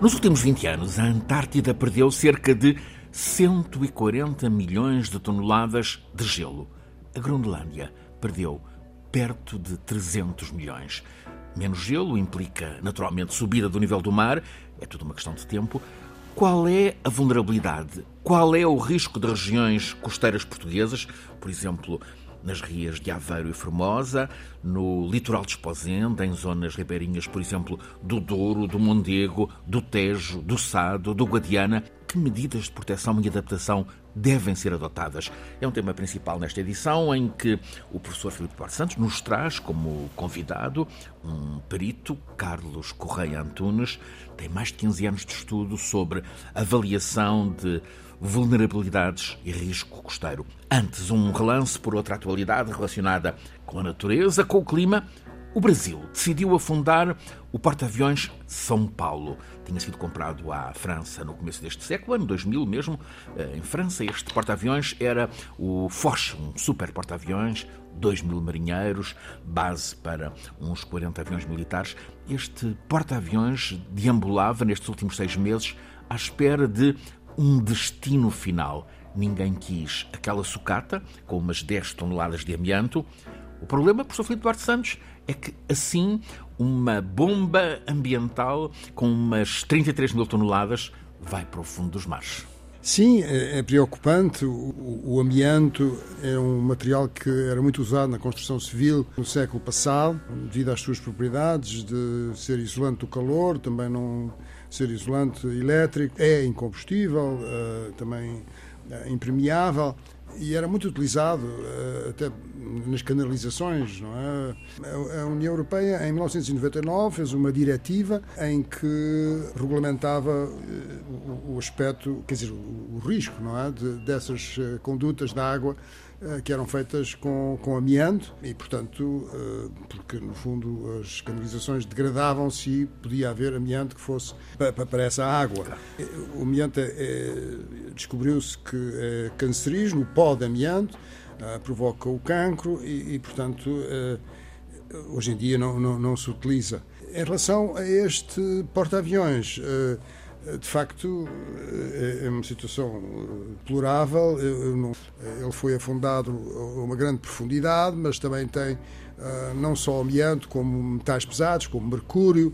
Nos últimos 20 anos, a Antártida perdeu cerca de 140 milhões de toneladas de gelo. A Groenlândia perdeu perto de 300 milhões. Menos gelo implica, naturalmente, subida do nível do mar, é tudo uma questão de tempo. Qual é a vulnerabilidade? Qual é o risco de regiões costeiras portuguesas, por exemplo, nas rias de Aveiro e Formosa, no litoral de Esposenda, em zonas ribeirinhas, por exemplo, do Douro, do Mondego, do Tejo, do Sado, do Guadiana. Que medidas de proteção e adaptação devem ser adotadas? É um tema principal nesta edição, em que o professor Filipe Duarte Santos nos traz como convidado um perito, Carlos Correia Antunes, tem mais de 15 anos de estudo sobre avaliação de vulnerabilidades e risco costeiro. Antes, um relance por outra atualidade relacionada com a natureza, com o clima. O Brasil decidiu afundar o porta-aviões São Paulo. Tinha sido comprado à França no começo deste século, ano 2000 mesmo. Eh, em França, este porta-aviões era o Foch, um super porta-aviões, 2 mil marinheiros, base para uns 40 aviões militares. Este porta-aviões deambulava nestes últimos seis meses à espera de um destino final. Ninguém quis aquela sucata com umas 10 toneladas de amianto. O problema, professor Filipe Duarte Santos, é que assim uma bomba ambiental com umas 33 mil toneladas vai para o fundo dos mares. Sim, é, é preocupante. O, amianto é um material que era muito usado na construção civil no século passado, devido às suas propriedades de ser isolante do calor, também não ser isolante elétrico, é incombustível, uh, também uh, impermeável e era muito utilizado uh, até nas canalizações, é? A União Europeia em 1999 fez uma diretiva em que regulamentava o aspecto, quer dizer, o, risco, não é, de, dessas condutas da água eh, que eram feitas com, com amianto e, portanto, eh, porque no fundo as canalizações degradavam-se e podia haver amianto que fosse para, essa água. O amianto é, é, descobriu-se que é cancerígeno, o pó de amianto eh, provoca o cancro e, e portanto, hoje em dia não, não, não, se utiliza. Em relação a este porta-aviões, de facto, é, é uma situação deplorável. Ele foi afundado a uma grande profundidade, mas também tem ah, não só amianto, como metais pesados, como mercúrio.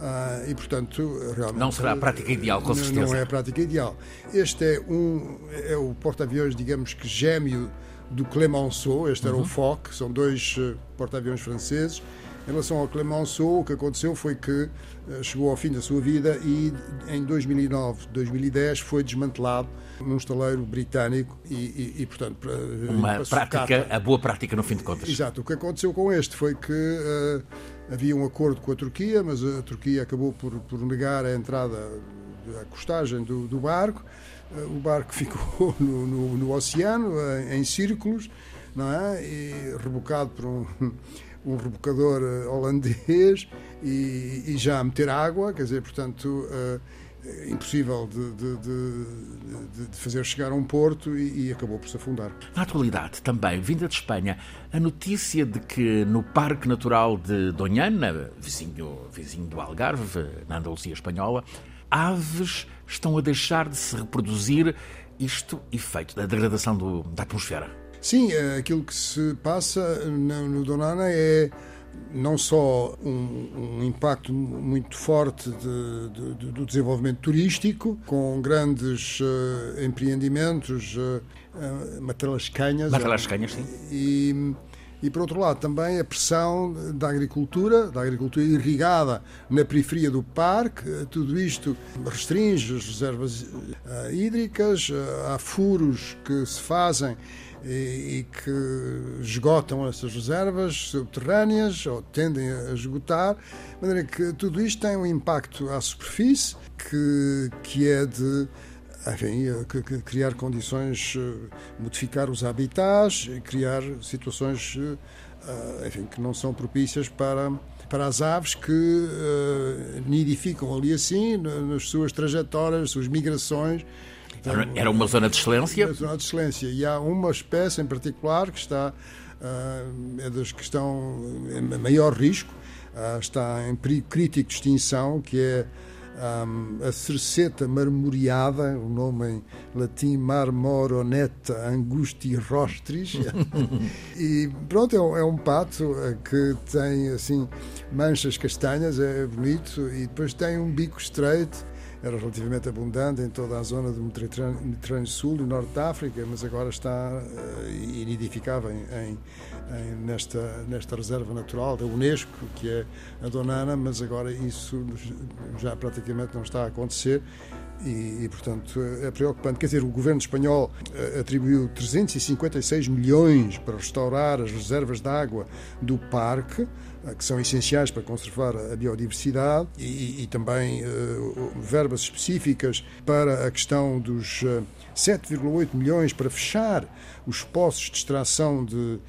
Ah, e, portanto, realmente. Não será a prática ideal, com certeza. Não é a prática ideal. Este é, um, é o porta-aviões, digamos que gêmeo do Clemenceau. Este era uhum. o Foch, são dois eh, porta-aviões franceses. Em relação ao Clemenceau, o que aconteceu foi que chegou ao fim da sua vida e em 2009, 2010 foi desmantelado num estaleiro britânico e, e, e portanto para, uma prática, a boa prática no fim de contas. Exato. O que aconteceu com este foi que uh, havia um acordo com a Turquia, mas a Turquia acabou por, por negar a entrada, a costagem do, do barco. Uh, o barco ficou no, no, no oceano, uh, em círculos, não é? E rebocado por um um rebocador eh, holandês e, e, já a meter água, quer dizer, portanto, uh, impossível de, de, de, de, fazer chegar a um porto e, e, acabou por se afundar. Na atualidade, também, vinda de Espanha, a notícia de que no Parque Natural de Donhana, vizinho, vizinho do Algarve, na Andaluzia Espanhola, aves estão a deixar de se reproduzir, isto efeito da degradação do, da atmosfera. Sim, é, aquilo que se passa no Donana é não só um, um impacto muito forte de, de, do desenvolvimento turístico, com grandes uh, empreendimentos, uh, uh, matalascanhas. Matalascanhas, sim. E, e, por outro lado, também a pressão da agricultura, da agricultura irrigada na periferia do parque. Tudo isto restringe as reservas hídricas, há furos que se fazem e, que esgotam essas reservas subterrâneas ou tendem a esgotar, de maneira que tudo isto tem um impacto à superfície que, que é de enfim, criar condições, eh, modificar os habitats, criar situações eh, enfim, que não são propícias para, para as aves que nidificam ali assim, nas suas trajetórias, suas migrações era uma zona de excelência? Uma zona de excelência. E há uma espécie em particular que está, uh, é das que estão em maior risco, uh, está em perigo crítico de extinção, que é um, a cerceta marmoreada, o nome em latim Marmoroneta angusti rostris. e pronto, é um, é um, pato que tem assim manchas castanhas, é bonito, e depois tem um bico estreito era relativamente abundante em toda a zona do Mediterrâneo, Mediterrâneo Sul e Norte da África, mas agora está uh, inidificável em, em, nesta, nesta reserva natural da Unesco, que é a Donana, mas agora isso já praticamente não está a acontecer. E, e, portanto, é preocupante. Quer dizer, o governo espanhol eh, atribuiu 356 milhões para restaurar as reservas de água do parque, que são essenciais para conservar a biodiversidade, e, e também uh, verbas específicas para a questão dos uh, 7,8 milhões para fechar os poços de extração de uh,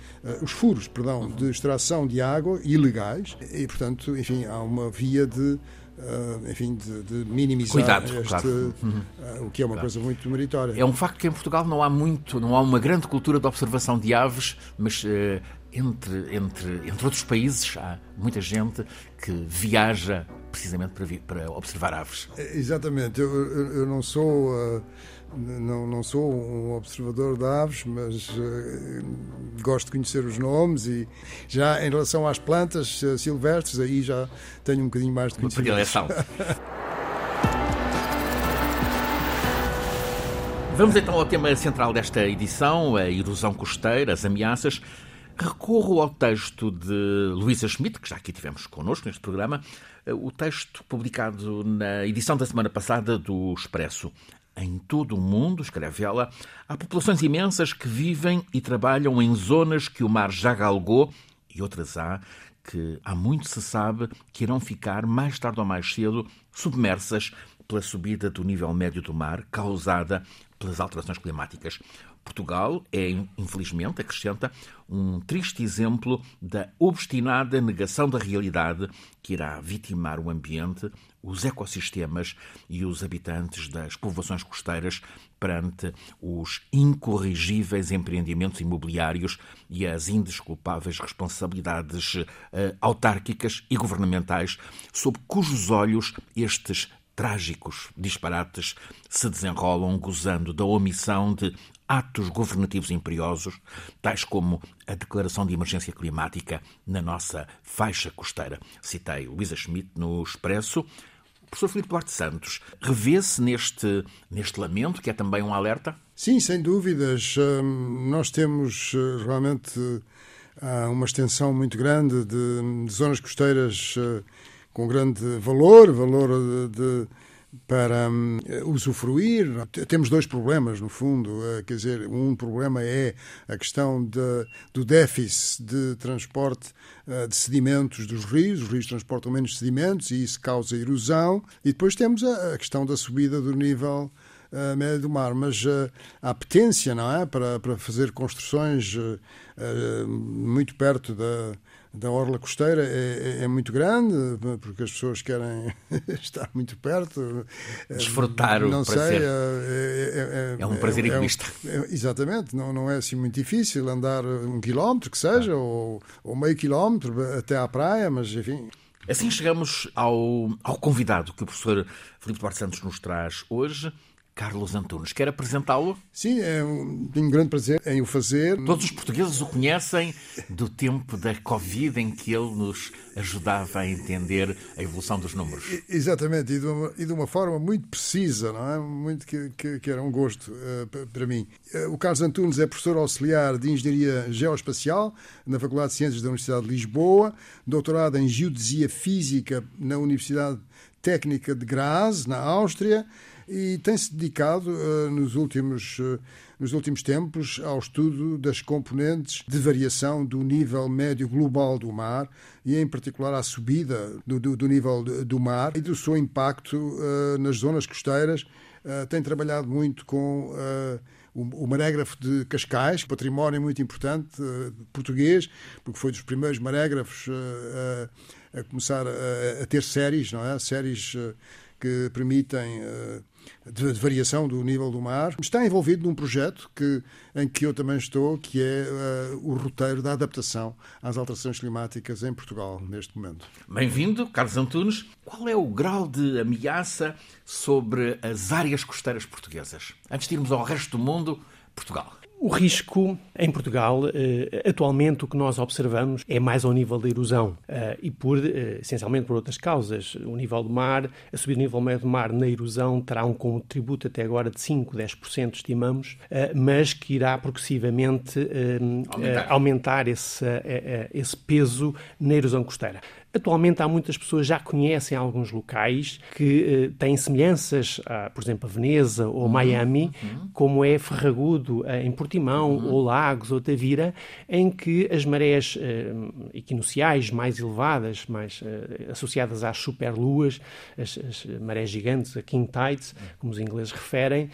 os furos, perdão, de extração de água ilegais e, portanto, enfim, há uma via de Uh, enfim, de, de minimizar Cuidado, este, claro. uh, o que é uma claro. coisa muito meritória. É um facto que em Portugal não há muito, não há uma grande cultura de observação de aves, mas uh, entre, entre, entre outros países há muita gente que viaja precisamente para, para observar aves. É, exatamente, eu, eu, eu não sou não, não sou um observador de aves, mas uh, gosto de conhecer os nomes e já em relação às plantas uh, silvestres, aí já tenho um bocadinho mais de conhecimento. Vamos então ao tema central desta edição, a erosão costeira, as ameaças. Recorro ao texto de Luísa Schmidt, que já aqui tivemos connosco neste programa, eh, o texto publicado na edição da semana passada do Expresso. Em todo o mundo, escreve ela, há populações imensas que vivem e trabalham em zonas que o mar já galgou e outras há que há muito se sabe que irão ficar, mais tarde ou mais cedo, submersas pela subida do nível médio do mar causada pelas alterações climáticas. Portugal é, infelizmente, acrescenta, um triste exemplo da obstinada negação da realidade que irá vitimar o ambiente, os ecossistemas e os habitantes das povoações costeiras perante os incorrigíveis empreendimentos imobiliários e as indesculpáveis responsabilidades uh, autárquicas e governamentais sob cujos olhos estes trágicos disparates se desenrolam gozando da omissão de atos governativos imperiosos, tais como a declaração de emergência climática na nossa faixa costeira. Citei Luísa Schmidt no Expresso. O professor Filipe Duarte Santos revê-se neste, neste lamento, que é também um alerta? Sim, sem dúvidas. Hum, nós temos eh, realmente uma extensão muito grande de zonas costeiras eh, com grande valor, valor de, de para um, usufruir. Temos dois problemas, no fundo. Uh, quer dizer, um problema é a questão de, do déficit de transporte uh, de sedimentos dos rios. Os rios transportam menos sedimentos e isso causa erosão. E depois temos a, a questão da subida do nível uh, médio do mar. Mas a apetência, não é? Para, para fazer construções muito perto da da orla costeira é, é, é, muito grande, porque as pessoas querem estar muito perto. Desfrutar o não prazer. Sei, é, é, é, um prazer egoísta. exatamente, não, não é assim muito difícil andar um quilómetro, que seja, ah. ou, ou meio quilómetro até à praia, mas enfim. Assim chegamos ao, ao convidado que o professor Filipe Duarte Santos nos traz hoje. Carlos Antunes. Quer apresentá-lo? Sim, é um, tenho um grande prazer em o fazer. Todos os portugueses o conhecem do tempo da Covid, em que ele nos ajudava a entender a evolução dos números. Exatamente, e de uma, e de uma forma muito precisa, não é? Muito que, que, que era um gosto uh, para mim. Uh, o Carlos Antunes é professor auxiliar de Engenharia Geoespacial na Faculdade de Ciências da Universidade de Lisboa, doutorado em Geodesia Física na Universidade Técnica de Graz, na Áustria, e tem-se dedicado uh, nos, últimos, uh, nos últimos tempos ao estudo das componentes de variação do nível médio global do mar e, em particular, à subida do, do, do nível do mar e do seu impacto uh, nas zonas costeiras. tem trabalhado muito com o marégrafo de Cascais, património muito importante português, porque foi dos primeiros marégrafos a começar a, a, ter séries, não é? Séries que permitem uh, de, variação do nível do mar. Está envolvido num projeto que, em que eu também estou, que é uh, o roteiro da adaptação às alterações climáticas em Portugal, neste momento. Bem-vindo, Carlos Antunes. Qual é o grau de ameaça sobre as áreas costeiras portuguesas? Antes de irmos ao resto do mundo, Portugal. O risco em Portugal, eh, atualmente, o que nós observamos é mais ao nível da erosão eh, e, por, eh, essencialmente, por outras causas. O nível do mar, a subida do nível médio do mar na erosão terá um contributo até agora de 5, 10%, estimamos, mas que irá progressivamente aumentar, aumentar esse, esse peso na erosão costeira. Atualmente há muitas pessoas que já conhecem alguns locais que uh, têm semelhanças, a, por exemplo, a Veneza ou uhum, Miami, uhum. como é Ferragudo uh, em Portimão, uhum. ou Lagos ou Tavira, em que as marés uh, equinociais mais elevadas, mais associadas às superluas, as, as marés gigantes, a king tides, como os ingleses referem,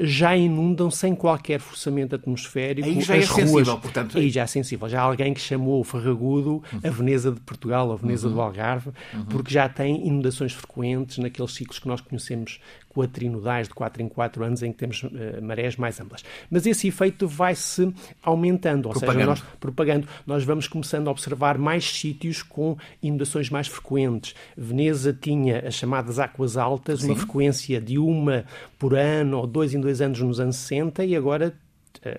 já inundam sem qualquer forçamento atmosférico Aí já é as é ruas. Sensível, portanto. Aí já é sensível. Já há alguém que chamou Ferragudo a uhum. Veneza de Portugal, a Veneza uhum. do Algarve, uhum. porque já tem inundações frequentes naqueles ciclos que nós conhecemos quatrinodais de 4 em 4 anos, em que temos uh, marés mais amplas. Mas esse efeito vai-se aumentando, ou propagando. seja, nós, propagando, nós vamos começando a observar mais sítios com inundações mais frequentes. Veneza tinha as chamadas águas altas, Sim. uma frequência de uma por ano ou dois em dois anos nos anos 60 e agora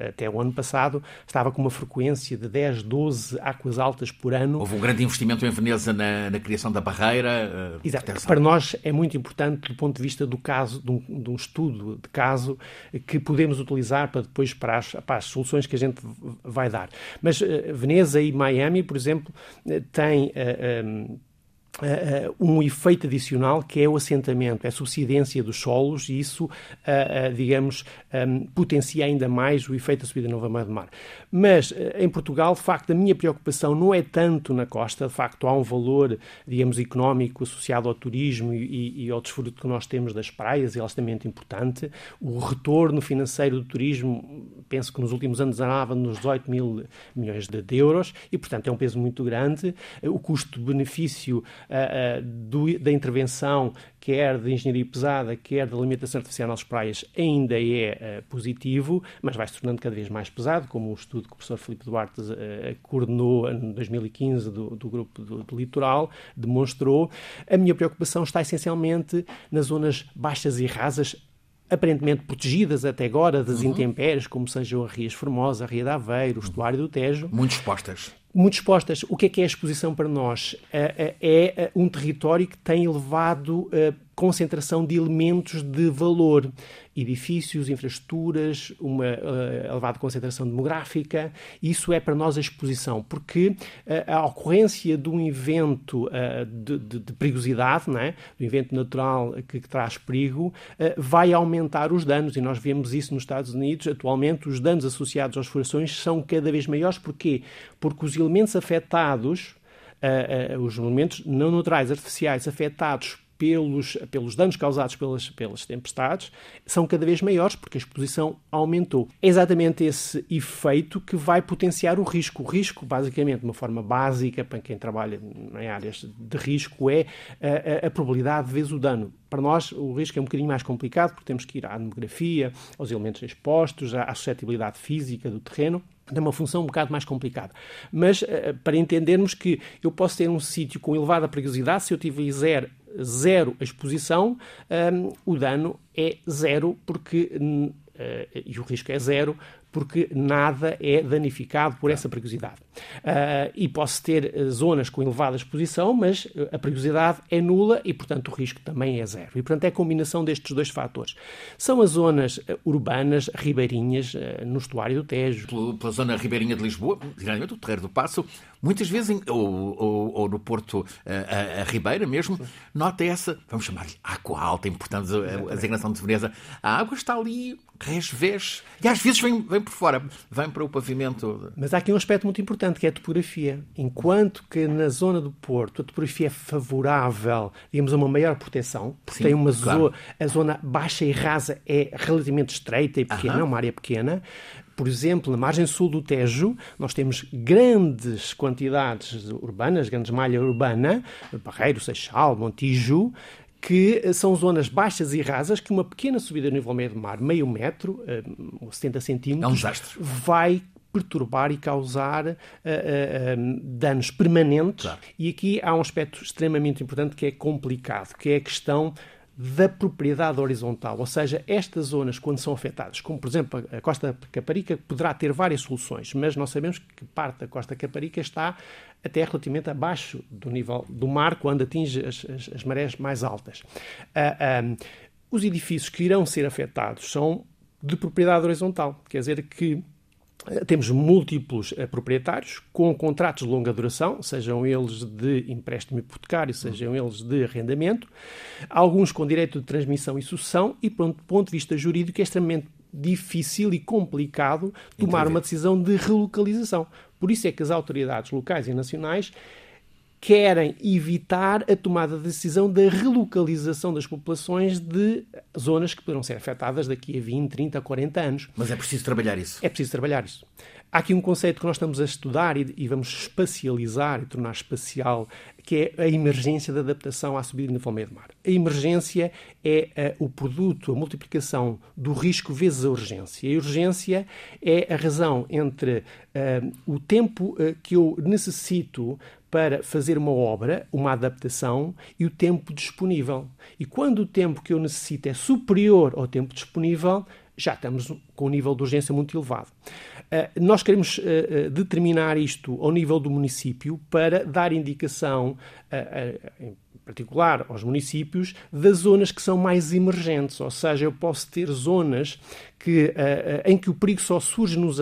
até o ano passado, estava com uma frequência de 10, 12 águas altas por ano. Houve um grande investimento em Veneza na, na criação da barreira. Uh, Exato. Para nós é muito importante, do ponto de vista do caso, de um, de um estudo de caso, que podemos utilizar para depois para as, para as soluções que a gente vai dar. Mas uh, Veneza e Miami, por exemplo, têm. Uh, um, Uh, um efeito adicional que é o assentamento, é a subsidência dos solos e isso, uh, uh, digamos, um, potencia ainda mais o efeito da subida nova mar do mar. Mas em Portugal, de facto, a minha preocupação não é tanto na costa, de facto, há um valor, digamos, económico associado ao turismo e, e ao desfruto que nós temos das praias, e é altamente importante. O retorno financeiro do turismo, penso que nos últimos anos andava nos 18 mil milhões de euros e, portanto, é um peso muito grande. O custo-benefício uh, do, da intervenção, quer de engenharia pesada, quer de alimentação artificial nas praias, ainda é uh, positivo, mas vai se tornando cada vez mais pesado, como o estudo que o professor Filipe Duarte uh, coordenou em 2015 do, do grupo do, do, Litoral demonstrou. A minha preocupação está essencialmente nas zonas baixas e rasas, aparentemente protegidas até agora das uhum. intempéries, como sejam a Rias Formosa, a Ria de Aveiro, o estuário do Tejo. Muito expostas muito expostas. O que é que é a exposição para nós? É, um território que tem elevado concentração de elementos de valor, edifícios, infraestruturas, uma elevada concentração demográfica. Isso é para nós a exposição, porque a ocorrência de um evento de, de, de, perigosidade, não é? do evento natural que, que traz perigo, vai aumentar os danos, e nós vemos isso nos Estados Unidos. Atualmente, os danos associados às furações são cada vez maiores. Porquê? Porque os elementos afetados, os elementos não naturais, artificiais, afetados pelos, pelos danos causados pelas, pelas tempestades são cada vez maiores porque a exposição aumentou. É exatamente esse efeito que vai potenciar o risco. O risco, basicamente, de uma forma básica, para quem trabalha em áreas de risco, é a, a, a probabilidade vezes o dano. Para nós, o risco é um bocadinho mais complicado porque temos que ir à demografia, aos elementos expostos, à suscetibilidade física do terreno tem uma função um bocado mais complicada. Mas uh, para entendermos que eu posso ter um sítio com elevada perigosidade, se eu tiver zero exposição, um, o dano é zero porque uh, e o risco é zero porque nada é danificado por essa perigosidade. Uh, e posso ter eh, zonas com elevada exposição, mas eh, a perigosidade é nula e, portanto, o risco também é zero. E, portanto, é a combinação destes dois fatores. São as zonas urbanas, ribeirinhas, no estuário do Tejo. Pela, pela zona ribeirinha de Lisboa, geralmente o Terreiro do Passo, muitas vezes, em, ou, ou, ou, no Porto, a, a, Ribeira mesmo, nota essa, vamos chamar-lhe água alta, importante a, a designação de Veneza. A água está ali resvés. E às vezes vem, vem por fora, vem para o pavimento. Mas há aqui um aspecto muito importante que é a topografia. Enquanto que na zona do Porto a topografia é favorável, digamos, a uma maior proteção, porque Sim, tem uma claro. zona, a zona baixa e rasa é relativamente estreita e pequena, é uma área pequena. Por exemplo, na margem sul do Tejo, nós temos grandes quantidades urbanas, grandes malha urbana, Barreiro, Seixal, Montijo, que são zonas baixas e rasas que uma pequena subida no nível médio do mar, meio metro, 70 centímetros, é um vai perturbar e causar uh, uh, uh, danos permanentes. Claro. E aqui há um aspecto extremamente importante que é complicado, que é a questão da propriedade horizontal, ou seja, estas zonas quando são afetadas, como por exemplo a Costa Caparica, poderá ter várias soluções, mas nós sabemos que parte da Costa Caparica está até relativamente abaixo do nível do mar quando atinge as, as, as marés mais altas. Uh, os edifícios que irão ser afetados são de propriedade horizontal, quer dizer que temos múltiplos eh, proprietários com contratos de longa duração, sejam eles de empréstimo hipotecário, sejam eles de arrendamento, alguns com direito de transmissão e sucessão, e, do ponto de vista jurídico, é extremamente difícil e complicado tomar Entendi. uma decisão de relocalização. Por isso é que as autoridades locais e nacionais querem evitar a tomada de decisão da relocalização das populações de zonas que poderão ser afetadas daqui a 20, 30, 40 anos. Mas é preciso trabalhar isso. É preciso trabalhar isso. Há aqui um conceito que nós estamos a estudar e, e vamos espacializar e tornar espacial, que é a emergência da adaptação à subida do nível do mar. A emergência é uh, o produto, a multiplicação do risco vezes a urgência. A urgência é a razão entre uh, o tempo uh, que eu necessito para fazer uma obra, uma adaptação e o tempo disponível. E quando o tempo que eu necessito é superior ao tempo disponível, já estamos com um nível de urgência muito elevado. Uh, nós queremos uh, determinar isto ao nível do município para dar indicação, uh, em particular aos municípios, das zonas que são mais emergentes. Ou seja, eu posso ter zonas que, em que o perigo só surge nos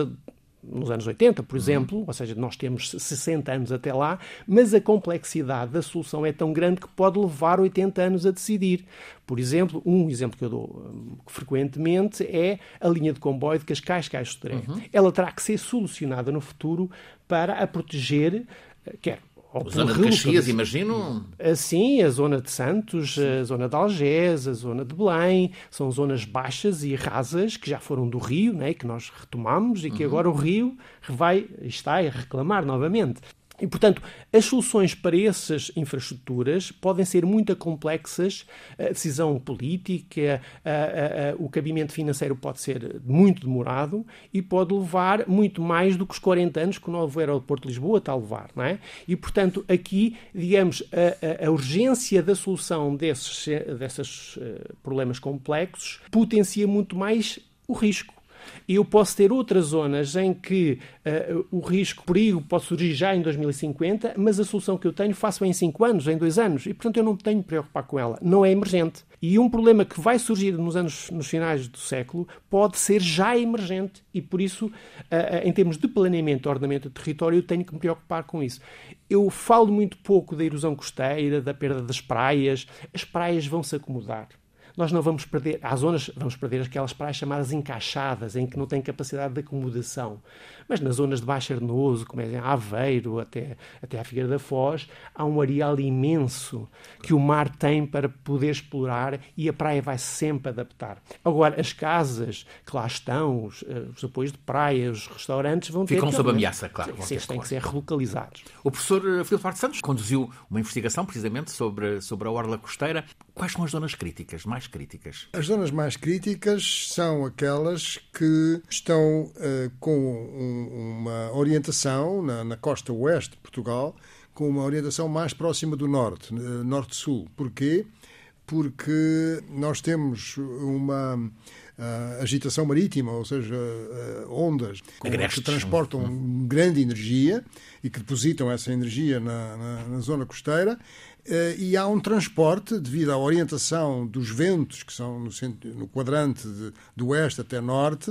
nos anos 80, por exemplo, ou seja, nós temos 60 anos até lá, mas a complexidade da solução é tão grande que pode levar 80 anos a decidir. Por exemplo, um exemplo que eu dou um, frequentemente é a linha de comboio de Cascais-Caixo de Uhum. Ela terá que ser solucionada no futuro para a proteger, eh, quer a zona de Caxias, imagino? Sim, a zona de Santos, Sim. a zona de Algés, a zona de Belém, são zonas baixas e rasas que já foram do Rio, né, que nós retomamos e que uhum. agora o Rio vai, está a reclamar novamente. E, portanto, as soluções para essas infraestruturas podem ser muito complexas, a decisão política, a, a, a, o cabimento financeiro pode ser muito demorado e pode levar muito mais do que os 40 anos que o novo aeroporto de Lisboa está a levar. Não é? E, portanto, aqui, digamos, a, urgência da solução desses, desses uh, problemas complexos potencia muito mais o risco. Eu posso ter outras zonas em que uh, o risco, perigo pode surgir já em 2050, mas a solução que eu tenho faço em 5 anos, em 2 anos, e portanto eu não tenho que preocupar com ela. Não é emergente. E um problema que vai surgir nos anos nos finais do século pode ser já emergente e por isso, uh, em termos de planeamento ordenamento do território, eu tenho que me preocupar com isso. Eu falo muito pouco da erosão costeira, da perda das praias. As praias vão se acomodar nós não vamos perder, há zonas, vamos perder aquelas praias chamadas encaixadas, em que não tem capacidade de acomodação. Mas nas zonas de baixo arenoso, como é em Aveiro, até, até a Figueira da Foz, há um areal imenso que o mar tem para poder explorar e a praia vai sempre adaptar. Agora, as casas que lá estão, os, eh, os apoios de praia, os restaurantes vão Ficam ter... sob ameaça, claro. Sim, têm que ser relocalizados. O professor Filipe Santos conduziu uma investigação precisamente sobre, sobre a orla costeira. Quais são as zonas críticas, mais críticas? As zonas mais críticas são aquelas que estão uh, com um, uma orientação na, na, costa oeste de Portugal, com uma orientação mais próxima do norte, uh, norte-sul. Porquê? Porque nós temos uma uh, agitação marítima, ou seja, ondas que transportam grande energia e que depositam essa energia na, na, na zona costeira e há um transporte, devido à orientação dos ventos, que são no, no quadrante de, do oeste até norte,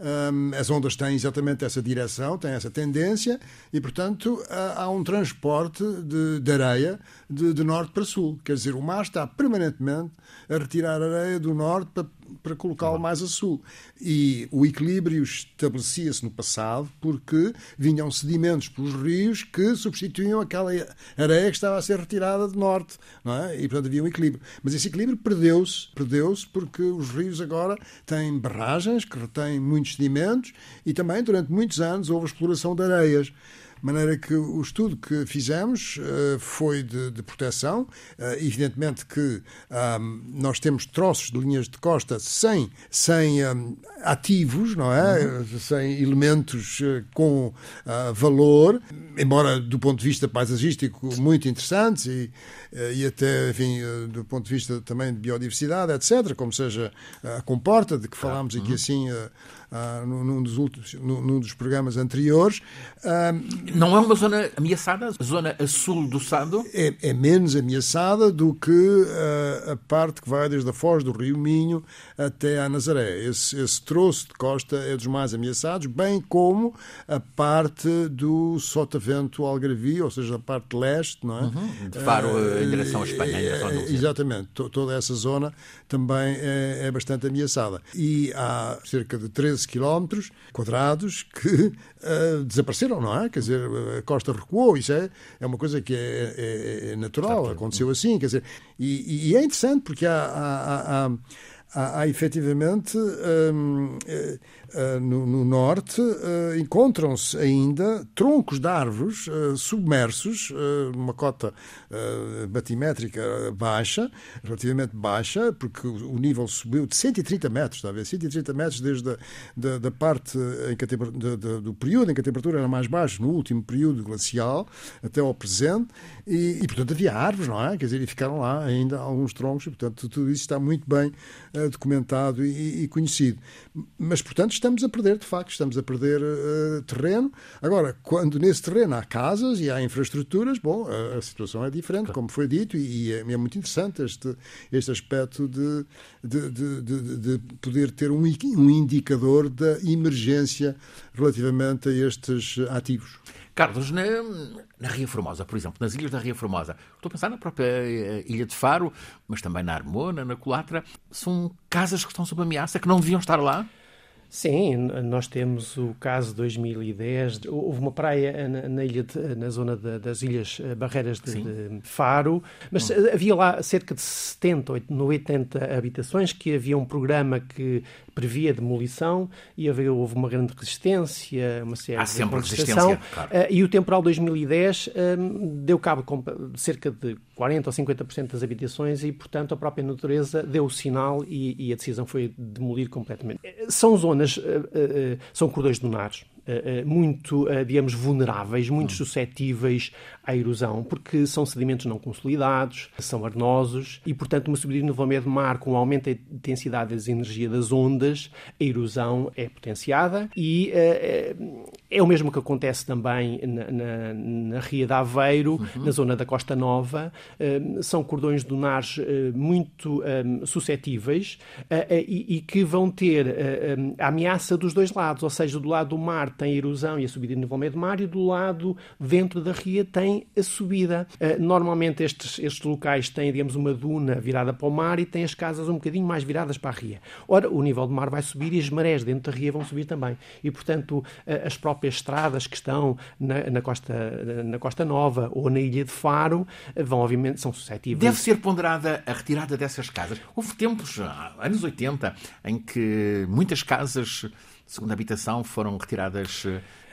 um, as ondas têm exatamente essa direção, têm essa tendência, e, portanto, há um transporte de, de areia de, de, norte para sul. Quer dizer, o mar está permanentemente a retirar areia do norte para para colocá-lo mais a sul. E o equilíbrio estabelecia-se no passado porque vinham sedimentos pelos rios que substituíam aquela areia que estava a ser retirada de norte, não é? E portanto havia um equilíbrio. Mas esse equilíbrio perdeu-se, perdeu-se porque os rios agora têm barragens que retêm muitos sedimentos e também durante muitos anos houve exploração de areias. De maneira que o estudo que fizemos uh, foi de, de proteção. Uh, evidentemente que um, nós temos troços de linhas de costa sem, sem um, ativos, não é? Uhum. Sem elementos uh, com valor, embora do ponto de vista paisagístico muito interessantes e, e até, enfim, do ponto de vista também de biodiversidade, etc., como seja a comporta, de que falámos aqui uhum. assim uh, num, dos últimos, num, dos programas anteriores. Uh, não é uma zona ameaçada? A zona a sul do Sado? É, é menos ameaçada do que uh, a parte que vai desde a foz do Rio Minho até a Nazaré. Esse, esse troço de costa é dos mais ameaçados, bem como a parte do Sotavento Algarvio, ou seja, a parte leste, não é? Uhum, de Faro em direção à Espanha. É, exatamente. Toda essa zona também é, é bastante ameaçada. E há cerca de 13 13 quilómetros quadrados que uh, desapareceram, não é? Quer dizer, a costa recuou, isso é, é uma coisa que é, é, é natural, aconteceu assim, quer dizer, e, e, é interessante porque há, há, há, há, há efetivamente. Um, uh, no, no, norte, uh, encontram-se ainda troncos de árvores uh, submersos, numa cota batimétrica baixa, relativamente baixa, porque o, nível subiu de 130 metros, está a ver? 130 metros desde a da, da parte em que a do período em que a temperatura era mais baixa, no último período glacial, até ao presente, e, e, portanto havia árvores, não é? Quer dizer, e ficaram lá ainda alguns troncos, e portanto tudo isso está muito bem documentado e, e conhecido. Mas, portanto, estamos a perder, de facto, estamos a perder uh, terreno. Agora, quando nesse terreno há casas e há infraestruturas, bom, a, a situação é diferente, como foi dito, e, e é, é, muito interessante este, este aspecto de, de, de, de poder ter um, um indicador da emergência relativamente a estes ativos. Carlos, na, na, Ria Formosa, por exemplo, nas ilhas da Ria Formosa, estou a pensar na própria eh, Ilha de Faro, mas também na Armona, na Colatra, são casas que estão sob ameaça, que não deviam estar lá? Sim, nós temos o caso de 2010. Houve uma praia na, na ilha de, na zona de, das Ilhas eh, Barreiras de, de Faro, mas hum. havia lá cerca de 70, 80 habitações que havia um programa que previa demolição e houve uma grande resistência, uma série Há de sempre resistência, claro. Eh, e o temporal 2010 um, deu cabo de cerca de 40 ou 50% das habitações e, portanto, a própria natureza deu o sinal e, e a decisão foi demolir completamente. Eh, são zonas, uh, uh, são cordões dunares eh, eh, muito, eh, digamos, vulneráveis, muito hum. suscetíveis à erosão, porque são sedimentos não consolidados, são arenosos e, portanto, uma subida no volume de mar com o aumento da intensidade da energia das ondas, a erosão é potenciada e é o mesmo que acontece também na, na, na Ria de Aveiro, uhum. na zona da Costa Nova. São cordões dunares muito suscetíveis e, e que vão ter a ameaça dos dois lados, ou seja, do lado do mar tem a erosão e a subida do nível médio do mar e do lado dentro da ria tem a subida. Uh, normalmente estes, estes locais têm, digamos, uma duna virada para o mar e têm as casas um bocadinho mais viradas para a ria. Ora, o nível do mar vai subir e as marés dentro da ria vão subir também. E, portanto, uh, as próprias estradas que estão na, na, costa, na Costa Nova ou na Ilha de Faro uh, vão, obviamente, são suscetíveis. Deve ser ponderada a retirada dessas casas. Houve tempos, anos 80, em que muitas casas segunda habitação foram retiradas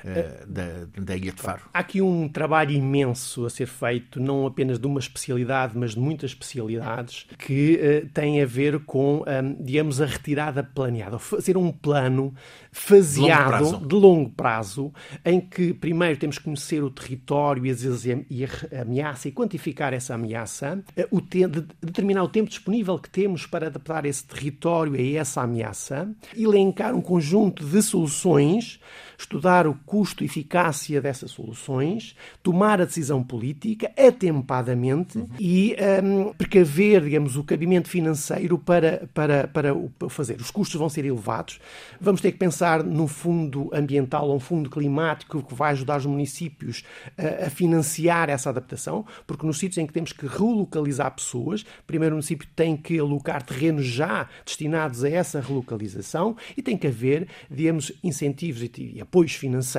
uh, da, da Ilha de Faro. Há aqui um trabalho imenso a ser feito, não apenas de uma especialidade, mas de muitas especialidades, que uh, tem a ver com, um, digamos, a retirada planeada. Fazer um plano faseado, de longo, de longo prazo, em que primeiro temos que conhecer o território e, e a ameaça e quantificar essa ameaça, uh, o de, determinar o tempo disponível que temos para adaptar esse território a essa ameaça, elencar um conjunto de soluções, estudar o custo e eficácia dessas soluções, tomar a decisão política atempadamente uhum. e um, precaver, digamos, o cabimento financeiro para, para, para o fazer. Os custos vão ser elevados. Vamos ter que pensar num fundo ambiental ou um fundo climático que vai ajudar os municípios a, a financiar essa adaptação, porque nos sítios em que temos que relocalizar pessoas, primeiro o município tem que alocar terrenos já destinados a essa relocalização e tem que haver, digamos, incentivos e, e apoios financeiros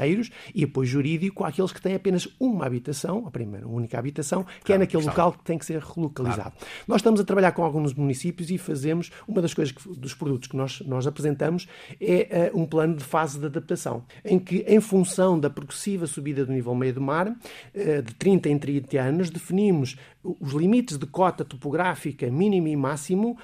e apoio jurídico àqueles que têm apenas uma habitação, a primeira, única habitação, que é claro, é naquele local que tem que ser relocalizado. Claro. Nós estamos a trabalhar com alguns municípios e fazemos, uma das coisas, que, dos produtos que nós, nós apresentamos é uh, um plano de fase de adaptação, em que, em função da progressiva subida do nível meio do mar, uh, de 30 em 30 anos, definimos os limites de cota topográfica mínimo e máximo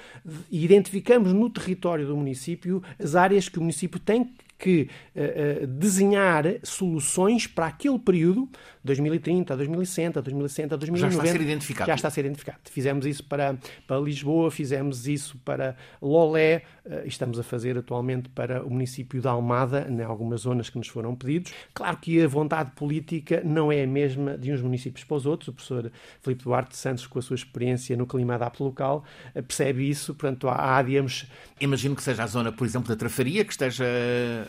e identificamos no território do município as áreas que o município tem que uh, uh, desenhar soluções para aquele período, 2030, 2060, 2060, 2090. Já está a ser identificado. Já está a ser identificado. Fizemos isso para, para Lisboa, fizemos isso para Lolé, uh, estamos a fazer atualmente para o município de Almada, em algumas zonas que nos foram pedidos. Claro que a vontade política não é a mesma de uns municípios para os outros. O professor Filipe Duarte Santos, com a sua experiência no clima adapto local, percebe isso. Portanto, há, há digamos... Imagino que seja a zona, por exemplo, da Trafaria, que esteja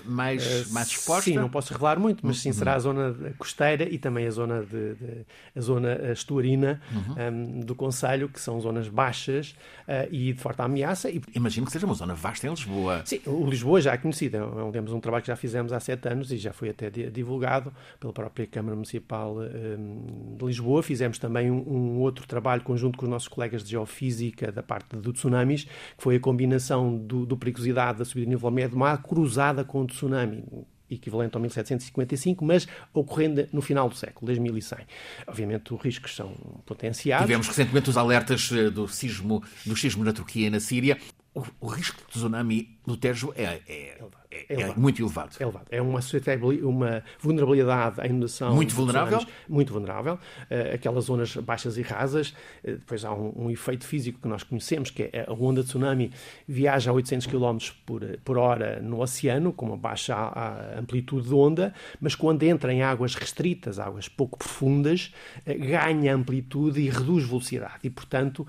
mais, uh, mais exposta? Sim, não posso revelar muito, mas sim, será a zona costeira e também a zona, de, de a zona estuarina uhum. um, ehm, do Conselho, que são zonas baixas uh, e de forte ameaça. E... Imagino que seja uma zona vasta em Lisboa. Sim, o Lisboa já é conhecido. É temos um trabalho que já fizemos há sete anos e já foi até divulgado pela própria Câmara Municipal um, ehm, de Lisboa. Fizemos também um, um, outro trabalho conjunto com os nossos colegas de Geofísica da parte do tsunamis, que foi a combinação do, do perigosidade da subida do nível médio do mar cruzada com o tsunami equivalente ao 1755, mas ocorrendo no final do século, 2100. Obviamente, os riscos são potenciados. Tivemos recentemente os alertas eh, do sismo, do sismo na Turquia e na Síria. O, o risco de tsunami no Tejo é, é, é, é, elevado. muito elevado. É elevado. É uma, uma vulnerabilidade à inundação. Muito vulnerável? muito vulnerável. Uh, aquelas zonas baixas e rasas. Uh, depois há um, um, efeito físico que nós conhecemos, que é a onda de tsunami viaja a 800 km por, por hora no oceano, com uma baixa amplitude de onda, mas quando entra em águas restritas, águas pouco profundas, uh, ganha amplitude e reduz velocidade. E, portanto,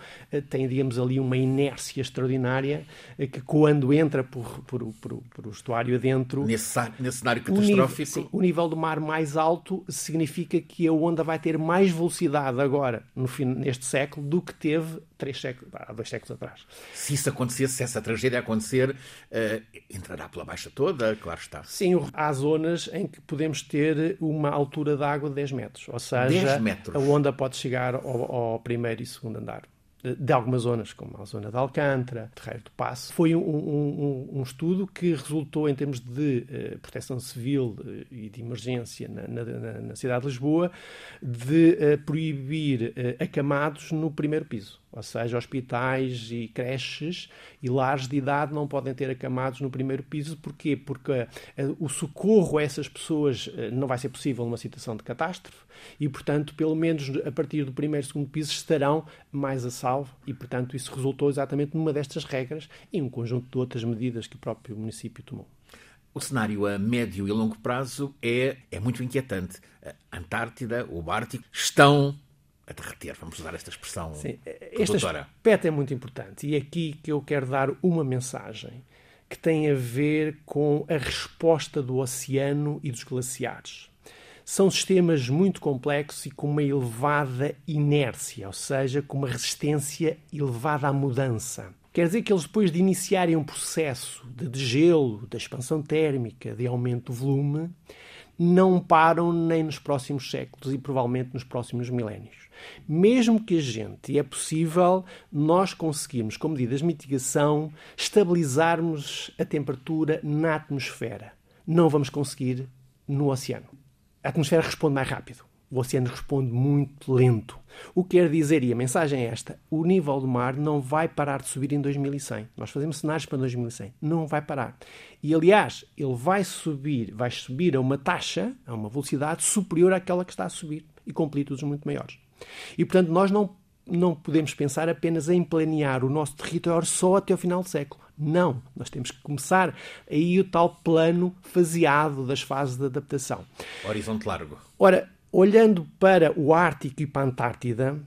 tem, digamos, ali uma inércia extraordinária que quando entra por, por, por, por o estuário adentro. Nesse, nesse cenário catastrófico. O nível, sim, o nível do mar mais alto significa que a onda vai ter mais velocidade agora, no fim, neste século, do que teve três séculos, há dois séculos atrás. Se isso acontecesse, se essa tragédia acontecer, uh, entrará pela baixa toda, claro está. Sim, há zonas em que podemos ter uma altura de água de 10 metros. Ou seja, metros. a onda pode chegar ao, ao primeiro e segundo andar de algumas zonas, como a zona de Alcântara, Terreiro do Passo. Foi um, um, um, estudo que resultou em termos de uh, proteção civil uh, e de emergência na, na, na, cidade de Lisboa de uh, proibir acamados no primeiro piso. Ou seja, hospitais e creches e lares de idade não podem ter acamados no primeiro piso. Porquê? Porque uh, o socorro a essas pessoas uh, não vai ser possível numa situação de catástrofe e, portanto, pelo menos a partir do primeiro e segundo piso estarão mais a salvo e, portanto, isso resultou exatamente numa destas regras e um conjunto de outras medidas que o próprio município tomou. O cenário a médio e longo prazo é, é muito inquietante. A Antártida, o Ártico estão a derreter, vamos usar esta expressão. Sim, este aspecto é muito importante e é aqui que eu quero dar uma mensagem que tem a ver com a resposta do oceano e dos glaciares. São sistemas muito complexos e com uma elevada inércia, ou seja, com uma resistência elevada à mudança. Quer dizer que eles, depois de iniciarem um processo de degelo, de expansão térmica, de aumento do volume, não param nem nos próximos séculos e provavelmente nos próximos milénios. Mesmo que a gente, e é possível, nós conseguirmos, com medidas de mitigação, estabilizarmos a temperatura na atmosfera. Não vamos conseguir no oceano. A atmosfera responde mais rápido. O oceano responde muito lento. O que quer dizer, e a mensagem é esta: o nível do mar não vai parar de subir em 2100. Nós fazemos cenários para 2100. Não vai parar. E, aliás, ele vai subir, vai subir a uma taxa, a uma velocidade superior àquela que está a subir e com amplitudes muito maiores. E, portanto, nós não, não podemos pensar apenas em planear o nosso território só até o final do século. Não, nós temos que começar aí o tal plano faseado das fases de adaptação. Horizonte largo. Ora, olhando para o Ártico e para a Antártida,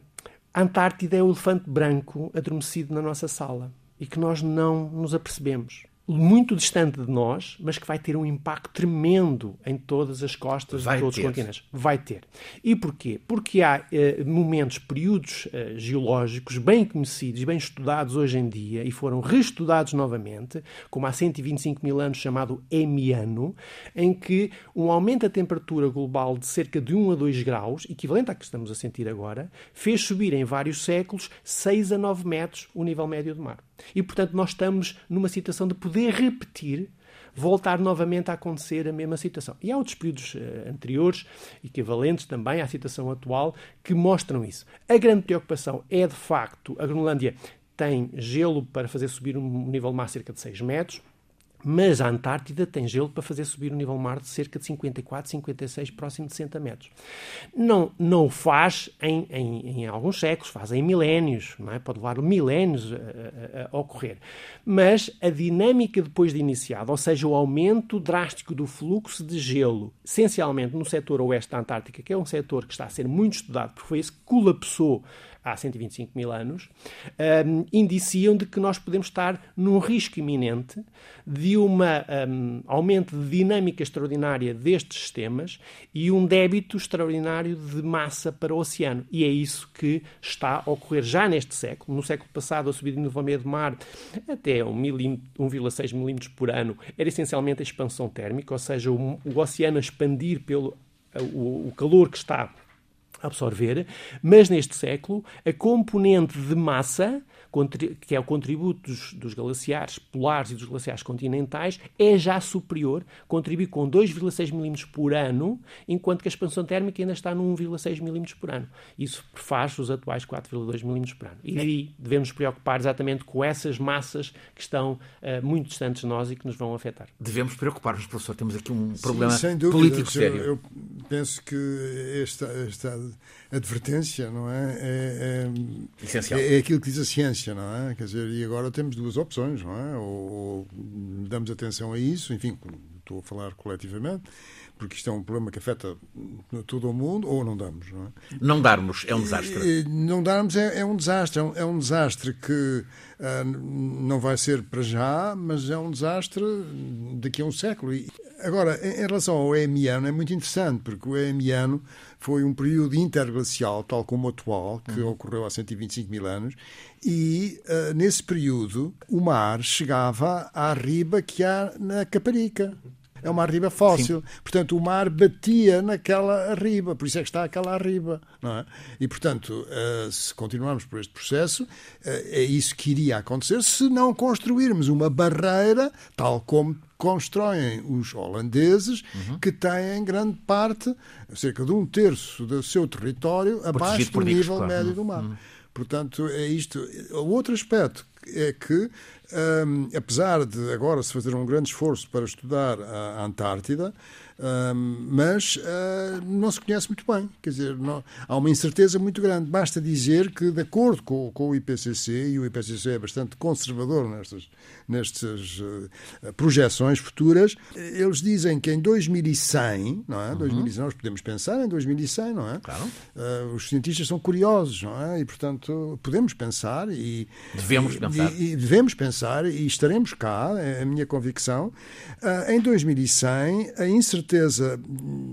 a Antártida é o elefante branco adormecido na nossa sala e que nós não nos apercebemos. Muito distante de nós, mas que vai ter um impacto tremendo em todas as costas vai de todos ter. os continentes. Vai ter. E porquê? Porque há eh, momentos, períodos eh, geológicos bem conhecidos, bem estudados hoje em dia e foram reestudados novamente, como há 125 mil anos chamado Emiano, em que um aumento da temperatura global de cerca de 1 a 2 graus, equivalente à que estamos a sentir agora, fez subir em vários séculos 6 a 9 metros o nível médio do mar. E, portanto, nós estamos numa situação de poder repetir, voltar novamente a acontecer a mesma situação. E há outros períodos uh, anteriores, equivalentes também à situação atual, que mostram isso. A grande preocupação é, de facto, a Groenlândia tem gelo para fazer subir um nível mar cerca de 6 metros, mas a Antártida tem gelo para fazer subir o nível mar de cerca de 54, 56, próximo de 60 metros. Não, não faz em, em, em alguns séculos, faz em milénios, é? pode levar milénios a, a, a, ocorrer. Mas a dinâmica depois de iniciado, ou seja, o aumento drástico do fluxo de gelo, essencialmente no setor oeste da Antártica, que é um setor que está a ser muito estudado, porque foi esse que colapsou há 125 mil anos, um, indiciam de que nós podemos estar num risco iminente de um um, aumento de dinâmica extraordinária destes sistemas e um débito extraordinário de massa para o oceano. E é isso que está a ocorrer já neste século. No século passado, a subida do nível do mar até 1,6 milímetros por ano era essencialmente a expansão térmica, ou seja, o, o oceano expandir pelo o, o calor que está absorver, mas neste século a componente de massa, que é o contributo dos, dos glaciares polares e dos glaciares continentais, é já superior, contribui com 2,6 milímetros por ano, enquanto que a expansão térmica ainda está no 1,6 milímetros por ano. Isso faz os atuais 4,2 milímetros por ano. E aí devemos nos preocupar exatamente com essas massas que estão uh, muito distantes de nós e que nos vão afetar. Devemos preocupar-nos, professor. Temos aqui um problema Sim, dúvida, político sério. Eu, eu penso que esta, esta advertência, não é? É, é, Essencial. é, é aquilo que diz a ciência, não é? Quer dizer, e agora temos duas opções, não é? Ou, ou damos atenção a isso, enfim, estou a falar coletivamente, porque isto é um problema que afeta todo o mundo, ou não damos, não é? Não darmos é um desastre. Não darmos é, é um desastre, é um, é um desastre que uh, não vai ser para já, mas é um desastre daqui a um século. E, agora, em, relação ao EMiano, é muito interessante, porque o EMiano foi um período interglacial, tal como o atual, que uhum. ocorreu há 125 mil anos, e uh, nesse período o mar chegava à riba que há na Caparica é uma arriba fóssil. Sim. Portanto, o mar batia naquela arriba, por isso é que está aquela arriba. Não é? E, portanto, uh, se continuarmos por este processo, uh, é isso que iria acontecer se não construirmos uma barreira, tal como constroem os holandeses, uhum. que têm grande parte, cerca de um terço do seu território, abaixo do nível claro. médio do mar. Uhum. Portanto, é isto. O outro aspecto é que, um, apesar de agora se fazer um grande esforço para estudar a Antártida, um, mas uh, não se conhece muito bem. Quer dizer, não, há uma incerteza muito grande. Basta dizer que, de acordo com, com o IPCC, e o IPCC é bastante conservador nestas, nestas uh, projeções futuras, eles dizem que em 2100, não é? Uhum. 2100, nós podemos pensar em 2100, não é? Claro. Uh, os cientistas são curiosos, não é? E, portanto, podemos pensar e... Devemos pensar. E, e devemos pensar e estaremos cá, é a minha convicção. em 2100, a incerteza certeza,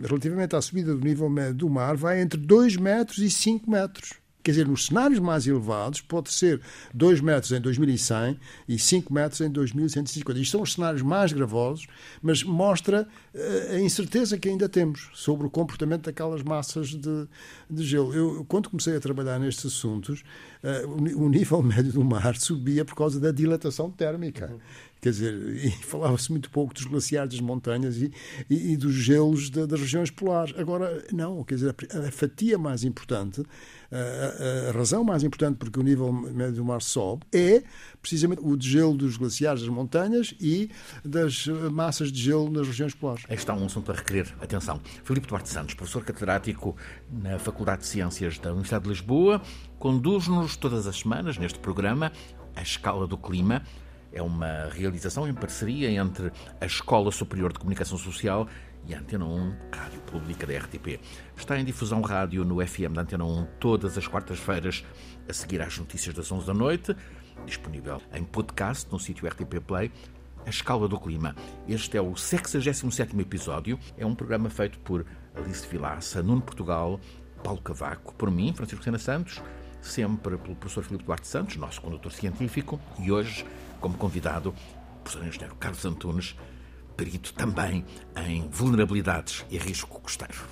relativamente à subida do nível médio do mar, vai entre 2 metros e 5 metros. Quer dizer, nos cenários mais elevados, pode ser 2 metros em 2100 e 5 metros em 2150. Isto são os cenários mais gravosos, mas mostra uh, a incerteza que ainda temos sobre o comportamento daquelas massas de, de gelo. Eu, quando comecei a trabalhar nestes assuntos, uh, o, o nível médio do mar subia por causa da dilatação térmica. Uhum. Quer dizer, falava-se muito pouco dos glaciares das montanhas e, e, e dos gelos de, das regiões polares. Agora, não, quer dizer, a, a fatia mais importante, a, a, razão mais importante porque o nível médio do mar sobe é precisamente o degelo dos glaciares das montanhas e das massas de gelo nas regiões polares. Aí está um assunto a requerer atenção. Filipe Duarte Santos, professor catedrático na Faculdade de Ciências da Universidade de Lisboa, conduz-nos todas as semanas neste programa a escala do clima é uma realização em parceria entre a Escola Superior de Comunicação Social e a Antena 1, Rádio Pública da RTP. Está em difusão rádio no FM da Antena 1 todas as quartas-feiras, a seguir às notícias das 11 da noite, disponível em podcast no sítio RTP Play. A Escala do Clima. Este é o 67º episódio. É um programa feito por Alice Vilaça, Nuno Portugal, Paulo Cavaco, por mim, Francisco Sena Santos, sempre pelo professor Filipe Duarte Santos, nosso condutor científico, e hoje como convidado o professor engenheiro Carlos Antunes, perito também em vulnerabilidades e risco costeiro.